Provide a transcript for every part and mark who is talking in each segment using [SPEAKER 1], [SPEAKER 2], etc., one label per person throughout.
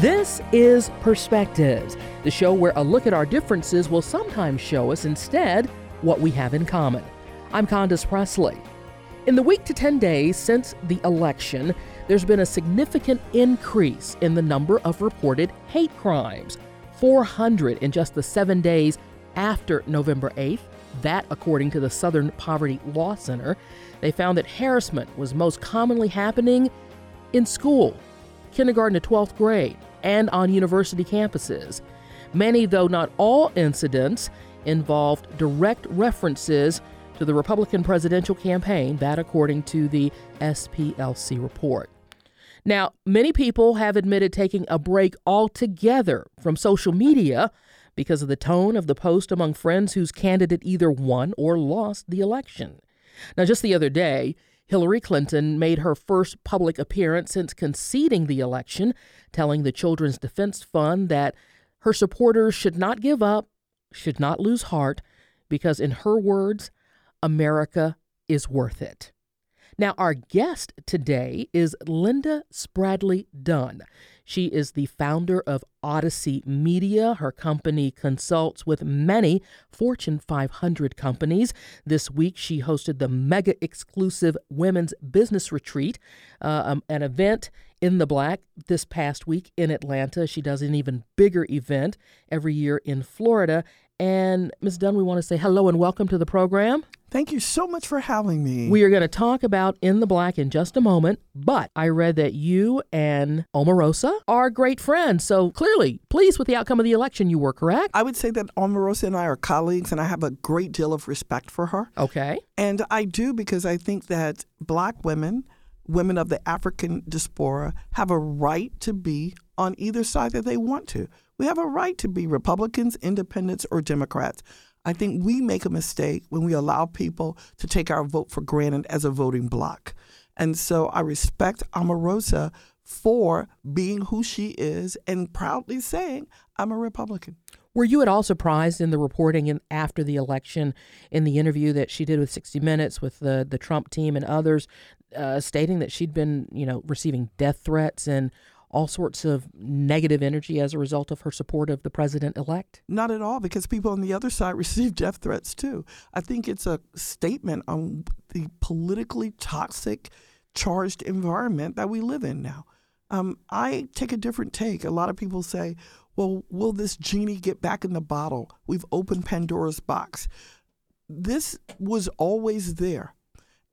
[SPEAKER 1] This is Perspectives, the show where a look at our differences will sometimes show us instead what we have in common. I'm Condace Pressley. In the week to 10 days since the election, there's been a significant increase in the number of reported hate crimes 400 in just the seven days after November 8th. That, according to the Southern Poverty Law Center, they found that harassment was most commonly happening in school kindergarten to 12th grade, and on university campuses. Many, though not all, incidents involved direct references to the Republican presidential campaign, that according to the SPLC report. Now, many people have admitted taking a break altogether from social media because of the tone of the post among friends whose candidate either won or lost the election. Now, just the other day, Hillary Clinton made her first public appearance since conceding the election, telling the Children's Defense Fund that her supporters should not give up, should not lose heart, because in her words, America is worth it. Now, our guest today is Linda Spradley Dunn. She is the founder of Odyssey Media. Her company consults with many Fortune 500 companies. This week, she hosted the mega exclusive Women's Business Retreat, uh, um, an event in the Black this past week in Atlanta. She does an even bigger event every year in Florida. And Ms. Dunn, we want to say hello and welcome to the program.
[SPEAKER 2] Thank you so much for having me.
[SPEAKER 1] We are going to talk about In the Black in just a moment, but I read that you and Omarosa are great friends. So clearly, pleased with the outcome of the election, you were correct?
[SPEAKER 2] I would say that Omarosa and I are colleagues, and I have a great deal of respect for her.
[SPEAKER 1] Okay.
[SPEAKER 2] And I do because I think that black women, women of the African diaspora, have a right to be on either side that they want to. We have a right to be Republicans, independents, or Democrats. I think we make a mistake when we allow people to take our vote for granted as a voting bloc. And so I respect Omarosa for being who she is and proudly saying, I'm a Republican.
[SPEAKER 1] Were you at all surprised in the reporting in, after the election, in the interview that she did with 60 Minutes with the, the Trump team and others, uh, stating that she'd been, you know, receiving death threats and all sorts of negative energy as a result of her support of the president elect?
[SPEAKER 2] Not at all, because people on the other side receive death threats too. I think it's a statement on the politically toxic, charged environment that we live in now. Um, I take a different take. A lot of people say, well, will this genie get back in the bottle? We've opened Pandora's box. This was always there.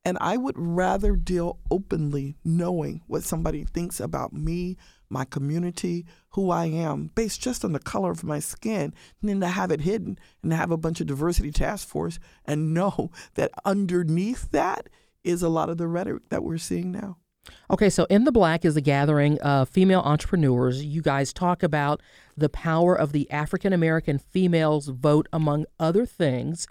[SPEAKER 2] And I would rather deal openly knowing what somebody thinks about me, my community, who I am, based just on the color of my skin, than to have it hidden and have a bunch of diversity task force and know that underneath that is a lot of the rhetoric that we're seeing now.
[SPEAKER 1] Okay, so In the Black is a gathering of female entrepreneurs. You guys talk about the power of the African American females' vote, among other things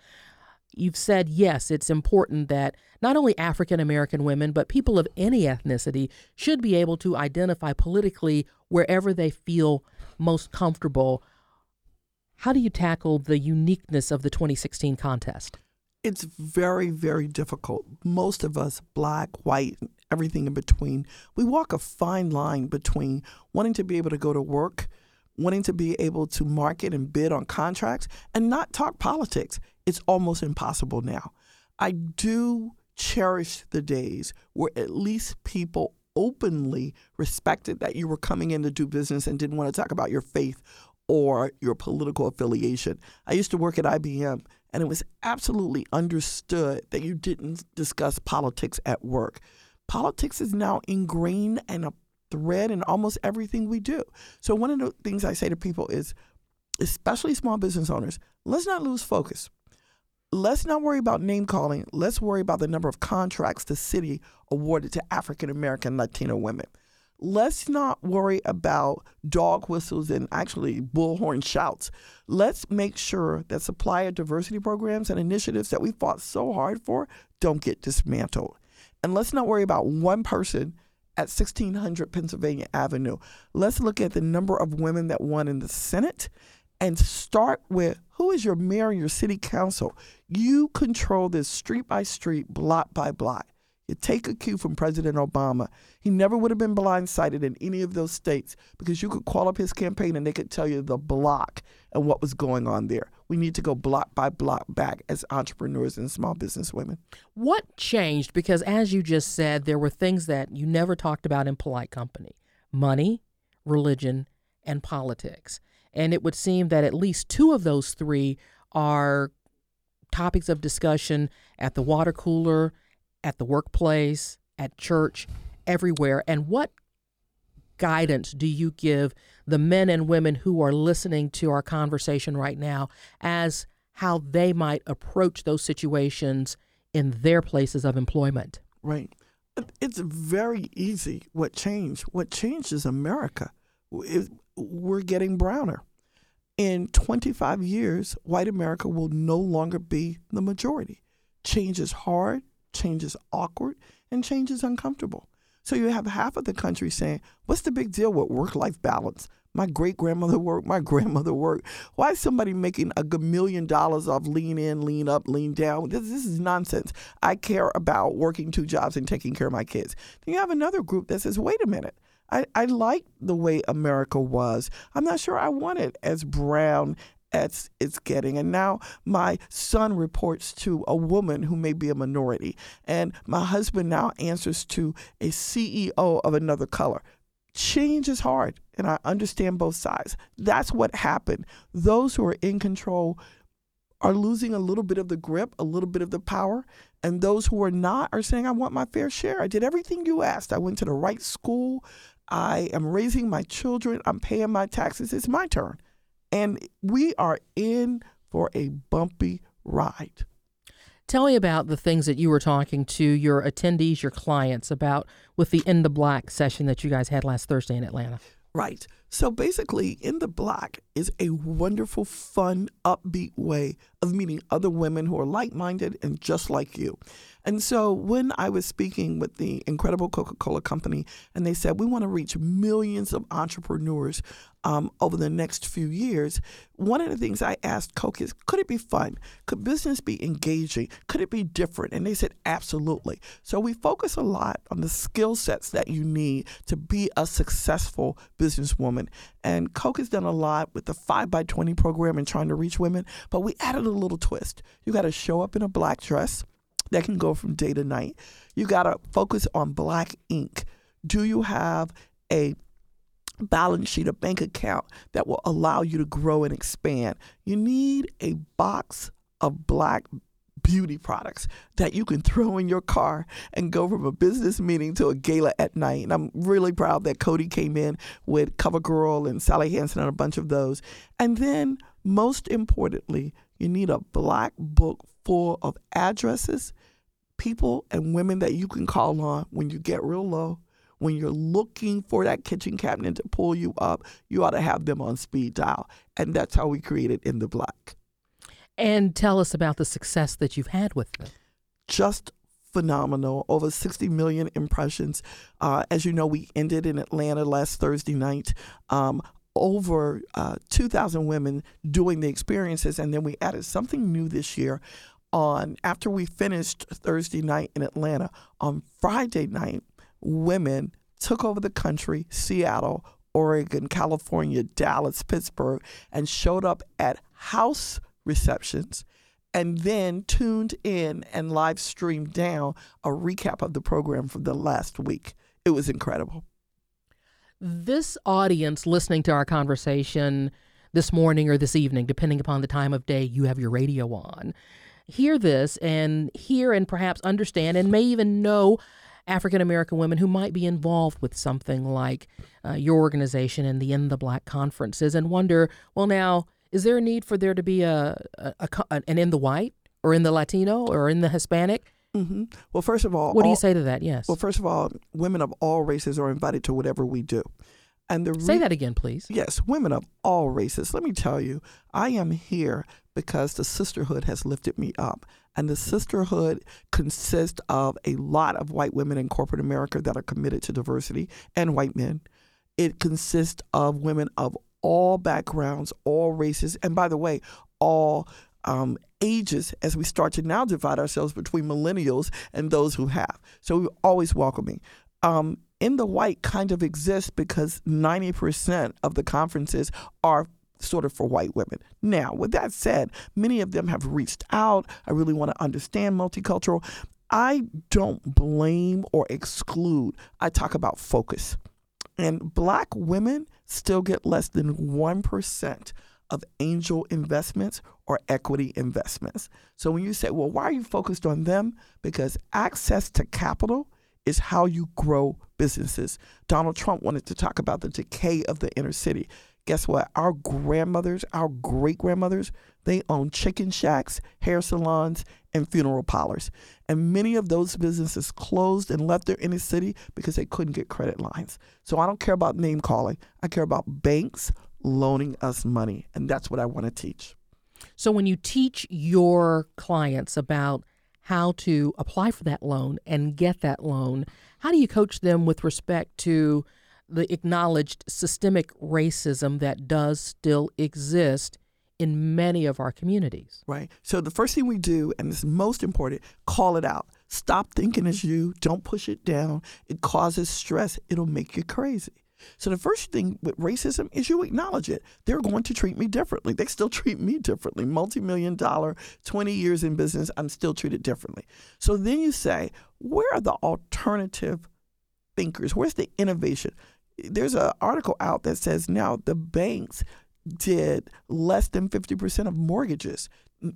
[SPEAKER 1] you've said yes, it's important that not only African American women, but people of any ethnicity should be able to identify politically wherever they feel most comfortable. How do you tackle the uniqueness of the 2016 contest?
[SPEAKER 2] It's very, very difficult. Most of us, black, white, everything in between, we walk a fine line between wanting to be able to go to work wanting to be able to market and bid on contracts and not talk politics. It's almost impossible now. I do cherish the days where at least people openly respected that you were coming in to do business and didn't want to talk about your faith or your political affiliation. I used to work at IBM and it was absolutely understood that you didn't discuss politics at work. Politics is now ingrained and a thread in almost everything we do. So, one of the things I say to people is, especially small business owners, let's not lose focus. Let's not worry about name calling. Let's worry about the number of contracts the city awarded to African American Latino women. Let's not worry about dog whistles and actually bullhorn shouts. Let's make sure that supplier diversity programs and initiatives that we fought so hard for don't get dismantled. And let's not worry about one person at 1600 Pennsylvania Avenue. Let's look at the number of women that won in the Senate and start with who is your mayor and your city council. You control this street by street, block by block. You take a cue from President Obama. He never would have been blindsided in any of those states because you could call up his campaign and they could tell you the block and what was going on there. We need to go block by block back as entrepreneurs and small business women.
[SPEAKER 1] What changed? Because as you just said, there were things that you never talked about in polite company money, religion, and politics. And it would seem that at least two of those three are topics of discussion at the water cooler, at the workplace, at church, everywhere. And what guidance do you give the men and women who are listening to our conversation right now as how they might approach those situations in their places of employment?
[SPEAKER 2] Right. It's very easy. What changed? What changed is America. We're getting browner. In 25 years, white America will no longer be the majority. Change is hard, change is awkward, and change is uncomfortable. So you have half of the country saying, What's the big deal with work life balance? My great grandmother worked, my grandmother worked. Why is somebody making a million dollars off lean in, lean up, lean down? This, this is nonsense. I care about working two jobs and taking care of my kids. Then you have another group that says, wait a minute. I, I like the way America was. I'm not sure I want it as brown as it's getting. And now my son reports to a woman who may be a minority. And my husband now answers to a CEO of another color. Change is hard, and I understand both sides. That's what happened. Those who are in control are losing a little bit of the grip, a little bit of the power. And those who are not are saying, I want my fair share. I did everything you asked. I went to the right school. I am raising my children. I'm paying my taxes. It's my turn. And we are in for a bumpy ride.
[SPEAKER 1] Tell me about the things that you were talking to your attendees, your clients about with the In the Black session that you guys had last Thursday in Atlanta.
[SPEAKER 2] Right. So basically, In the Black is a wonderful, fun, upbeat way of meeting other women who are like minded and just like you. And so when I was speaking with the incredible Coca Cola Company, and they said, we want to reach millions of entrepreneurs um, over the next few years, one of the things I asked Coke is, could it be fun? Could business be engaging? Could it be different? And they said, absolutely. So we focus a lot on the skill sets that you need to be a successful businesswoman. And Coke has done a lot with the 5 by 20 program and trying to reach women, but we added a little twist. You got to show up in a black dress that can go from day to night. You got to focus on black ink. Do you have a balance sheet, a bank account that will allow you to grow and expand? You need a box of black beauty products that you can throw in your car and go from a business meeting to a gala at night. And I'm really proud that Coty came in with CoverGirl and Sally Hansen and a bunch of those. And then, most importantly, you need a black book full of addresses, people, and women that you can call on when you get real low. When you're looking for that kitchen cabinet to pull you up, you ought to have them on speed dial. And that's how we created In the Black.
[SPEAKER 1] And tell us about the success that you've had with them.
[SPEAKER 2] Just phenomenal. Over 60 million impressions. Uh, as you know, we ended in Atlanta last Thursday night. Um, over uh, 2,000 women doing the experiences, and then we added something new this year on after we finished Thursday night in Atlanta, on Friday night, women took over the country, Seattle, Oregon, California, Dallas, Pittsburgh, and showed up at house receptions and then tuned in and live streamed down a recap of the program for the last week. It was incredible.
[SPEAKER 1] This audience listening to our conversation this morning or this evening, depending upon the time of day you have your radio on, hear this and hear and perhaps understand and may even know African American women who might be involved with something like uh, your organization and the In the Black conferences and wonder, well, now, is there a need for there to be a, a, a an In the White or in the Latino or in the Hispanic?
[SPEAKER 2] Mm-hmm. Well, first of all,
[SPEAKER 1] what do you say to that? Yes.
[SPEAKER 2] Well, first of all, women of all races are invited to whatever we do.
[SPEAKER 1] And the re- say that again, please.
[SPEAKER 2] Yes, women of all races. Let me tell you, I am here because the sisterhood has lifted me up. And the sisterhood consists of a lot of white women in corporate America that are committed to diversity and white men. It consists of women of all backgrounds, all races, and by the way, all um, ages as we start to now divide ourselves between millennials and those who have. So we're always welcoming. Um, in the white kind of exists because 90% of the conferences are sort of for white women. Now, with that said, many of them have reached out. I really want to understand multicultural. I don't blame or exclude. I talk about focus. And black women still get less than 1% of angel investments or equity investments. So when you say, well, why are you focused on them? Because access to capital is how you grow businesses. Donald Trump wanted to talk about the decay of the inner city. Guess what? Our grandmothers, our great grandmothers, they owned chicken shacks, hair salons, and funeral parlors. And many of those businesses closed and left their inner city because they couldn't get credit lines. So I don't care about name calling. I care about banks loaning us money. And that's what I want to teach.
[SPEAKER 1] So when you teach your clients about how to apply for that loan and get that loan, how do you coach them with respect to the acknowledged systemic racism that does still exist in many of our communities.
[SPEAKER 2] Right. So the first thing we do, and it's most important, call it out. Stop thinking it's you. Don't push it down. It causes stress. It'll make you crazy. So the first thing with racism is you acknowledge it. They're going to treat me differently. They still treat me differently. Multi-million dollar, 20 years in business, I'm still treated differently. So then you say, where are the alternative thinkers? Where's the innovation? There's an article out that says now the banks did less than 50% of mortgages.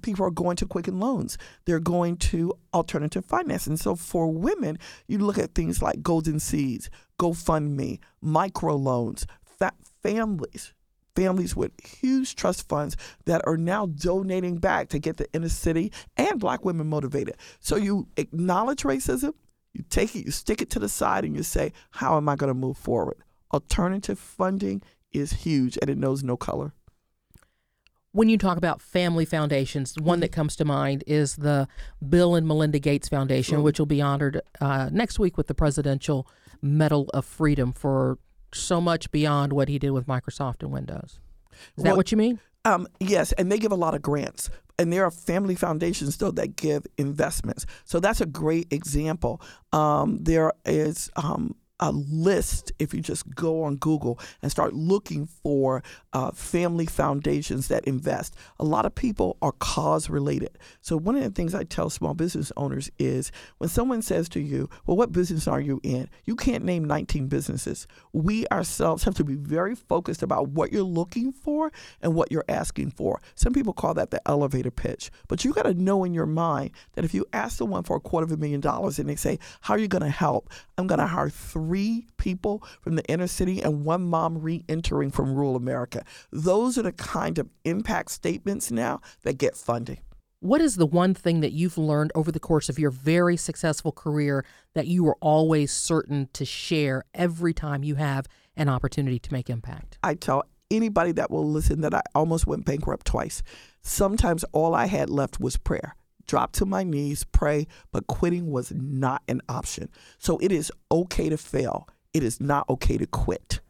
[SPEAKER 2] People are going to Quicken Loans. They're going to alternative finance. And so for women, you look at things like Golden Seeds, GoFundMe, microloans, fa- families, families with huge trust funds that are now donating back to get the inner city and black women motivated. So you acknowledge racism, you take it, you stick it to the side, and you say, How am I going to move forward? Alternative funding is huge and it knows no color.
[SPEAKER 1] When you talk about family foundations, one that comes to mind is the Bill and Melinda Gates Foundation, which will be honored uh, next week with the Presidential Medal of Freedom for so much beyond what he did with Microsoft and Windows. Is that what you mean?
[SPEAKER 2] Um, yes, and they give a lot of grants. And there are family foundations, though, that give investments. So that's a great example. Um, there is um, a list if you just go on Google and start looking for uh, family foundations that invest. A lot of people are cause related. So, one of the things I tell small business owners is when someone says to you, Well, what business are you in? You can't name 19 businesses. We ourselves have to be very focused about what you're looking for and what you're asking for. Some people call that the elevator pitch, but you got to know in your mind that if you ask someone for a quarter of a million dollars and they say, How are you going to help? I'm going to hire three three people from the inner city and one mom re entering from rural America. Those are the kind of impact statements now that get funding.
[SPEAKER 1] What is the one thing that you've learned over the course of your very successful career that you are always certain to share every time you have an opportunity to make impact?
[SPEAKER 2] I tell anybody that will listen that I almost went bankrupt twice. Sometimes all I had left was prayer drop to my knees, pray, but quitting was not an option. So it is okay to fail. It is not okay to quit.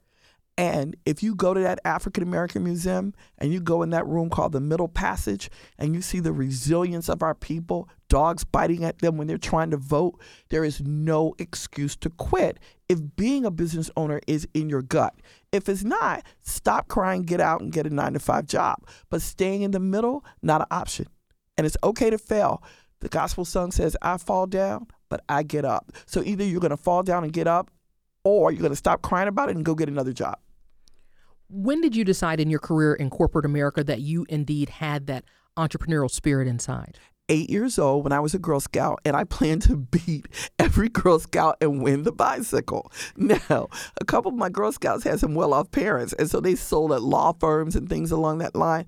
[SPEAKER 2] And if you go to that African American Museum and you go in that room called the Middle Passage and you see the resilience of our people, dogs biting at them when they're trying to vote, there is no excuse to quit if being a business owner is in your gut. If it's not, stop crying, get out and get a nine to five job. But staying in the middle, not an option and it's okay to fail. The gospel song says, I fall down, but I get up. So either you're going to fall down and get up, or you're going to stop crying about it and go get another job.
[SPEAKER 1] When did you decide in your career in corporate America that you indeed had that entrepreneurial spirit inside?
[SPEAKER 2] Eight years old when I was a Girl Scout, and I planned to beat every Girl Scout and win the bicycle. Now, a couple of my Girl Scouts had some well off parents, and so they sold at law firms and things along that line.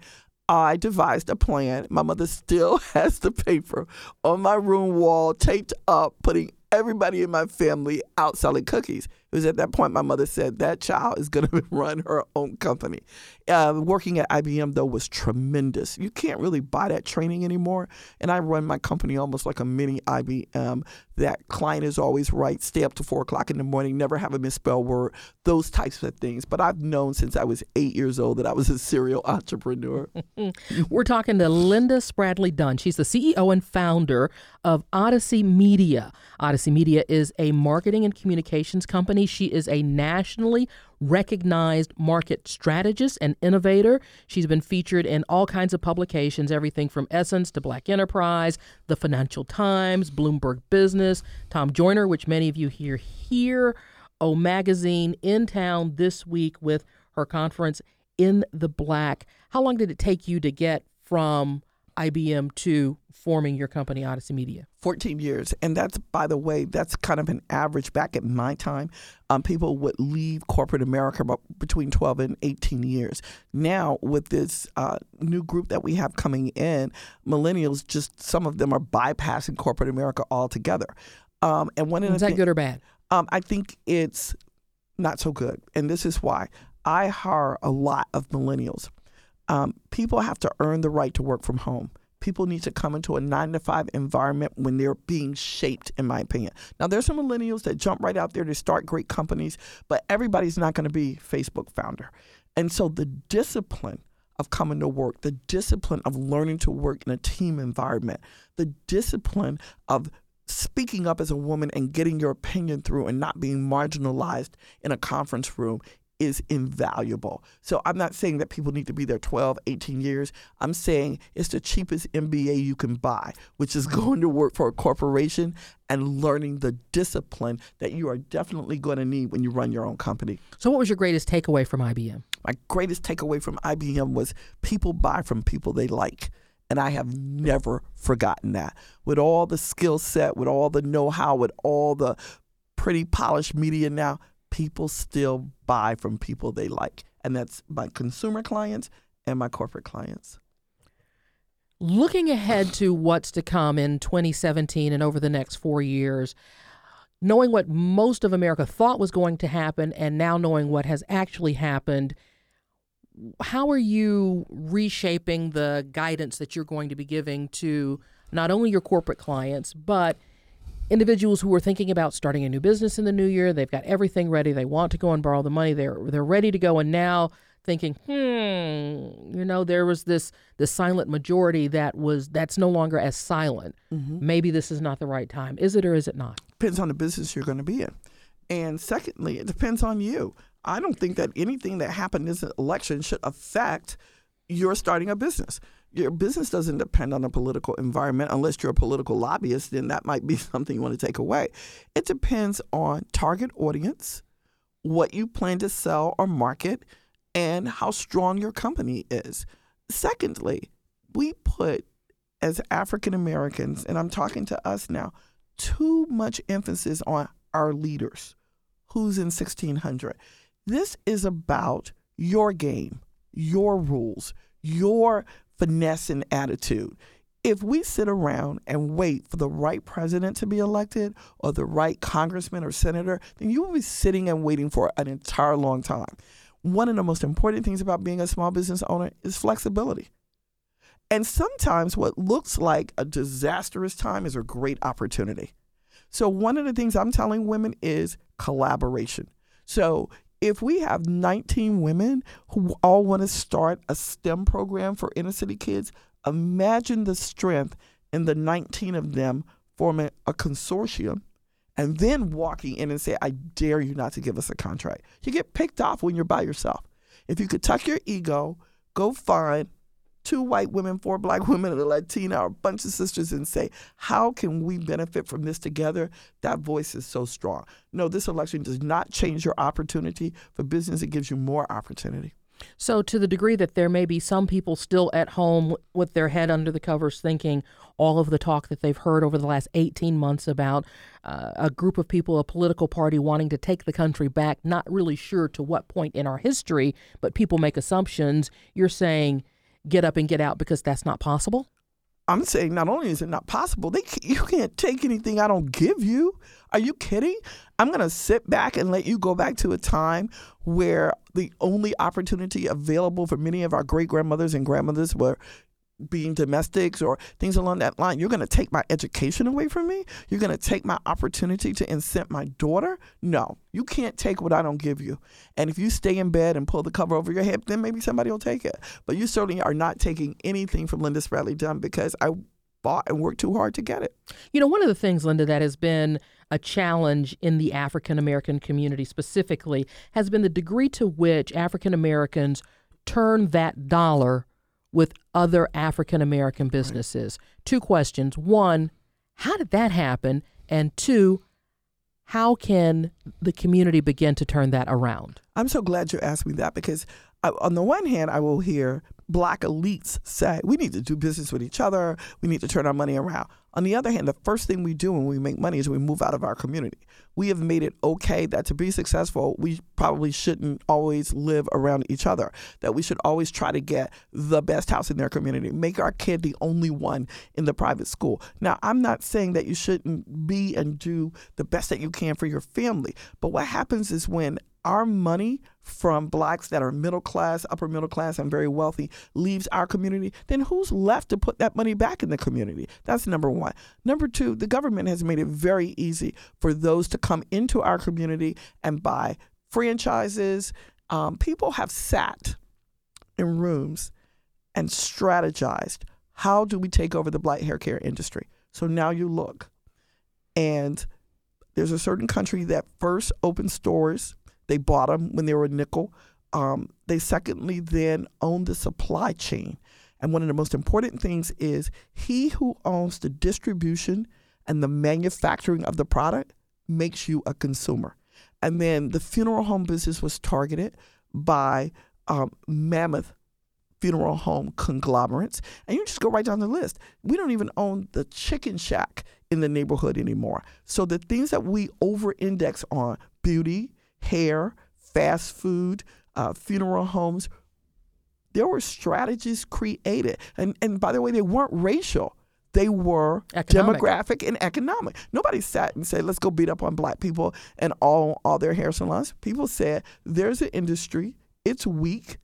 [SPEAKER 2] I devised a plan. My mother still has the paper on my room wall taped up, putting everybody in my family out selling cookies. It was at that point my mother said that child is going to run her own company. Uh, working at IBM though was tremendous. You can't really buy that training anymore, and I run my company almost like a mini IBM. That client is always right. Stay up to four o'clock in the morning. Never have a misspelled word. Those types of things. But I've known since I was eight years old that I was a serial entrepreneur.
[SPEAKER 1] We're talking to Linda Spradley Dunn. She's the CEO and founder of Odyssey Media. Odyssey Media is a marketing and communications company. She is a nationally recognized market strategist and innovator. She's been featured in all kinds of publications, everything from Essence to Black Enterprise, the Financial Times, Bloomberg Business, Tom Joyner, which many of you hear here, O Magazine, in town this week with her conference in the Black. How long did it take you to get from IBM to forming your company, Odyssey Media?
[SPEAKER 2] 14 years. And that's, by the way, that's kind of an average. Back at my time, um, people would leave corporate America between 12 and 18 years. Now, with this uh, new group that we have coming in, millennials, just some of them are bypassing corporate America altogether. Um, and one
[SPEAKER 1] is that good or bad?
[SPEAKER 2] Um, I think it's not so good. And this is why I hire a lot of millennials um, people have to earn the right to work from home. People need to come into a nine to five environment when they're being shaped, in my opinion. Now, there's some millennials that jump right out there to start great companies, but everybody's not going to be Facebook founder. And so the discipline of coming to work, the discipline of learning to work in a team environment, the discipline of speaking up as a woman and getting your opinion through and not being marginalized in a conference room is invaluable. So I'm not saying that people need to be there 12, 18 years. I'm saying it's the cheapest MBA you can buy, which is going to work for a corporation and learning the discipline that you are definitely going to need when you run your own company.
[SPEAKER 1] So, what was your greatest takeaway from IBM?
[SPEAKER 2] My greatest takeaway from IBM was people buy from people they like. And I have never forgotten that. With all the skill set, with all the know how, with all the pretty polished media now, people still buy from people they like. And that's my consumer clients and my corporate clients.
[SPEAKER 1] Looking ahead to what's to come in 2017 and over the next four years, knowing what most of America thought was going to happen and now knowing what has actually happened, how are you reshaping the guidance that you're going to be giving to not only your corporate clients, but individuals who are thinking about starting a new business in the new year. They've got everything ready. They want to go and borrow the money. They're they're ready to go, and now thinking, hmm, you know, there was this this silent majority that was that's no longer as silent. Mm-hmm. Maybe this is not the right time. Is it or is it not?
[SPEAKER 2] Depends on the business you're going to be in, and secondly, it depends on you. I don't think that anything that happened in this election should affect your starting a business your business doesn't depend on a political environment. Unless you're a political lobbyist then that might be something you want to take away. It depends on target audience what you plan to sell or market and how strong your company is. Secondly we put as african americans and i'm talking to us now too much emphasis on our leaders who's in 1600 this is about your game your rules your finesse and attitude. If we sit around and wait for the right president to be elected or the right congressman or senator, then you will be sitting and waiting for an entire long time. One of the most important things about being a small business owner is flexibility. And sometimes what looks like a disastrous time is a great opportunity. So, one of the things I'm telling women is collaboration. So, if we have 19 women who all want to start a STEM program for inner city kids, imagine the strength in the 19 of them forming a consortium and then walking in and say, I dare you not to give us a contract. You get picked off when you're by yourself. If you could tuck your ego, go find two white women, four black women, and a Latina, or a bunch of sisters, and say, how can we benefit from this together? That voice is so strong. No, this election does not change your opportunity for business, it gives you more opportunity.
[SPEAKER 1] So, to the degree that there may be some people still at home with their head under the covers thinking all of the talk that they've heard over the last 18 months about uh, a group of people, a political party wanting to take the country back, not really sure to what point in our history, but people make assumptions, you're saying get up and get out because that's not possible?
[SPEAKER 2] I'm saying not only is it not possible, they you can't take anything I don't give you. Are you kidding? I'm going to sit back and let you go back to a time where the only opportunity available for many of our great grandmothers and grandmothers were being domestics or things along that line. You're going to take my education away from me? You're going to take my opportunity to incent my daughter? No, you can't take what I don't give you. And if you stay in bed and pull the cover over your head, then maybe somebody will take it. But you certainly are not taking anything from Linda Spradley Dunn because I fought and worked too hard to get it.
[SPEAKER 1] You know, one of the things, Linda, that has been a challenge in the African American community specifically has been the degree to which African Americans turn that dollar with other African American businesses. Right. Two questions. One, how did that happen? And two, how can the community begin to turn that around?
[SPEAKER 2] I'm so glad you asked me that because, I, on the one hand, I will hear black elites say we need to do business with each other, we need to turn our money around. On the other hand, the first thing we do when we make money is we move out of our community. We have made it okay that to be successful, we probably shouldn't always live around each other, that we should always try to get the best house in their community, make our kid the only one in the private school. Now, I'm not saying that you shouldn't be and do the best that you can for your family, but what happens is when our money from blacks that are middle class, upper middle class, and very wealthy leaves our community, then who's left to put that money back in the community? That's number one. Number two, the government has made it very easy for those to come into our community and buy franchises. Um, people have sat in rooms and strategized how do we take over the black hair care industry? So now you look, and there's a certain country that first opened stores they bought them when they were a nickel. Um, they secondly then own the supply chain. And one of the most important things is he who owns the distribution and the manufacturing of the product makes you a consumer. And then the funeral home business was targeted by um, mammoth funeral home conglomerates. And you just go right down the list. We don't even own the chicken shack in the neighborhood anymore. So the things that we over index on beauty, hair, fast food, uh, funeral homes. There were strategies created. And, and by the way, they weren't racial. They were economic. demographic and economic. Nobody sat and said, let's go beat up on black people and all, all their hair salons. People said, there's an industry, it's weak.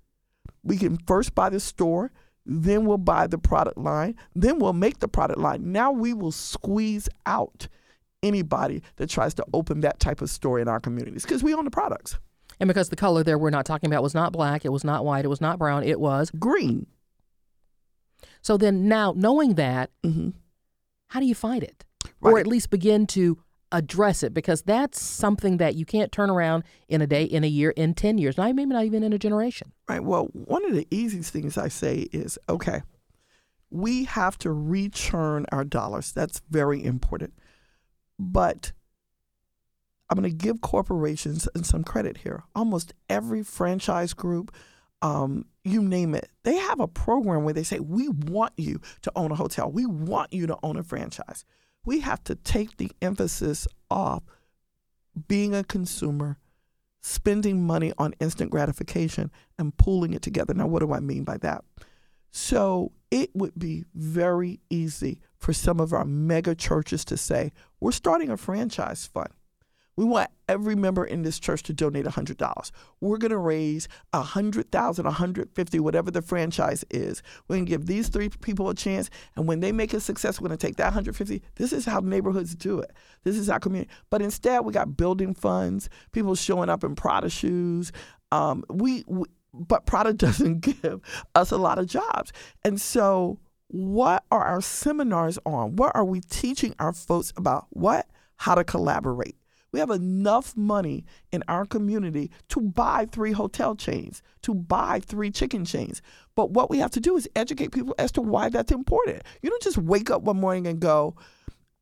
[SPEAKER 2] We can first buy the store, then we'll buy the product line, then we'll make the product line. Now we will squeeze out anybody that tries to open that type of store in our communities because we own the products.
[SPEAKER 1] And because the color there we're not talking about was not black, it was not white, it was not brown, it was
[SPEAKER 2] green.
[SPEAKER 1] So then now knowing that, mm-hmm. how do you fight it? Right. Or at least begin to address it because that's something that you can't turn around in a day, in a year, in 10 years, not maybe not even in a generation.
[SPEAKER 2] Right. Well, one of the easiest things I say is okay, we have to rechurn our dollars. That's very important. But I'm going to give corporations some credit here. Almost every franchise group, um, you name it, they have a program where they say, We want you to own a hotel. We want you to own a franchise. We have to take the emphasis off being a consumer, spending money on instant gratification, and pooling it together. Now, what do I mean by that? So it would be very easy for some of our mega churches to say, we're starting a franchise fund. We want every member in this church to donate $100. We're going to raise 100,000, 150, whatever the franchise is. We're going to give these three people a chance, and when they make a success, we're going to take that 150. This is how neighborhoods do it. This is our community. But instead, we got building funds, people showing up in Prada shoes. Um, we, we but Prada doesn't give us a lot of jobs. And so, what are our seminars on? What are we teaching our folks about? What? How to collaborate. We have enough money in our community to buy three hotel chains, to buy three chicken chains. But what we have to do is educate people as to why that's important. You don't just wake up one morning and go,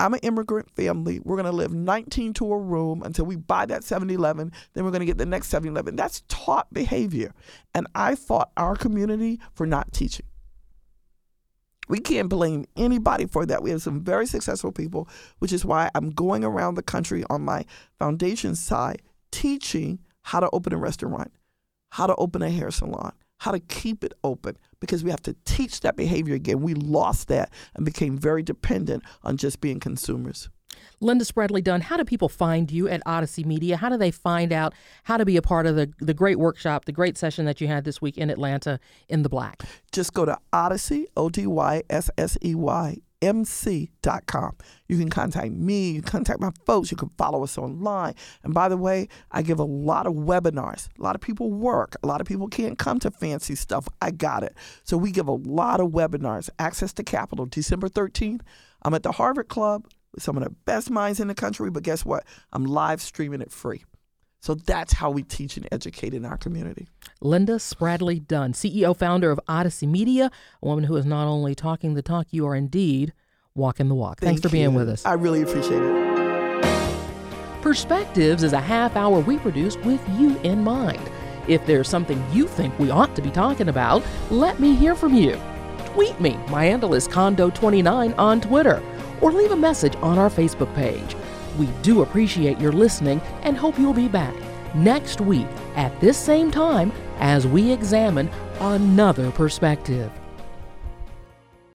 [SPEAKER 2] I'm an immigrant family. We're going to live 19 to a room until we buy that 7 Eleven. Then we're going to get the next 7 Eleven. That's taught behavior. And I fought our community for not teaching. We can't blame anybody for that. We have some very successful people, which is why I'm going around the country on my foundation side teaching how to open a restaurant, how to open a hair salon, how to keep it open because we have to teach that behavior again. We lost that and became very dependent on just being consumers.
[SPEAKER 1] Linda Spradley Dunn, how do people find you at Odyssey Media? How do they find out how to be a part of the, the great workshop, the great session that you had this week in Atlanta in the Black?
[SPEAKER 2] Just go to Odyssey, O D Y S S E Y, mc.com. You can contact me, you can contact my folks, you can follow us online. And by the way, I give a lot of webinars. A lot of people work, a lot of people can't come to fancy stuff. I got it. So we give a lot of webinars. Access to Capital, December 13th. I'm at the Harvard Club with some of the best minds in the country, but guess what? I'm live streaming it free. So that's how we teach and educate in our community.
[SPEAKER 1] Linda Spradley Dunn, CEO founder of Odyssey Media, a woman who is not only talking the talk, you are indeed walking the walk.
[SPEAKER 2] Thank
[SPEAKER 1] Thanks for being with us.
[SPEAKER 2] I really appreciate it.
[SPEAKER 1] Perspectives is a half hour we produce with you in mind. If there's something you think we ought to be talking about, let me hear from you. Tweet me. My handle is Condo29 on Twitter, or leave a message on our Facebook page. We do appreciate your listening and hope you'll be back next week at this same time as we examine another perspective.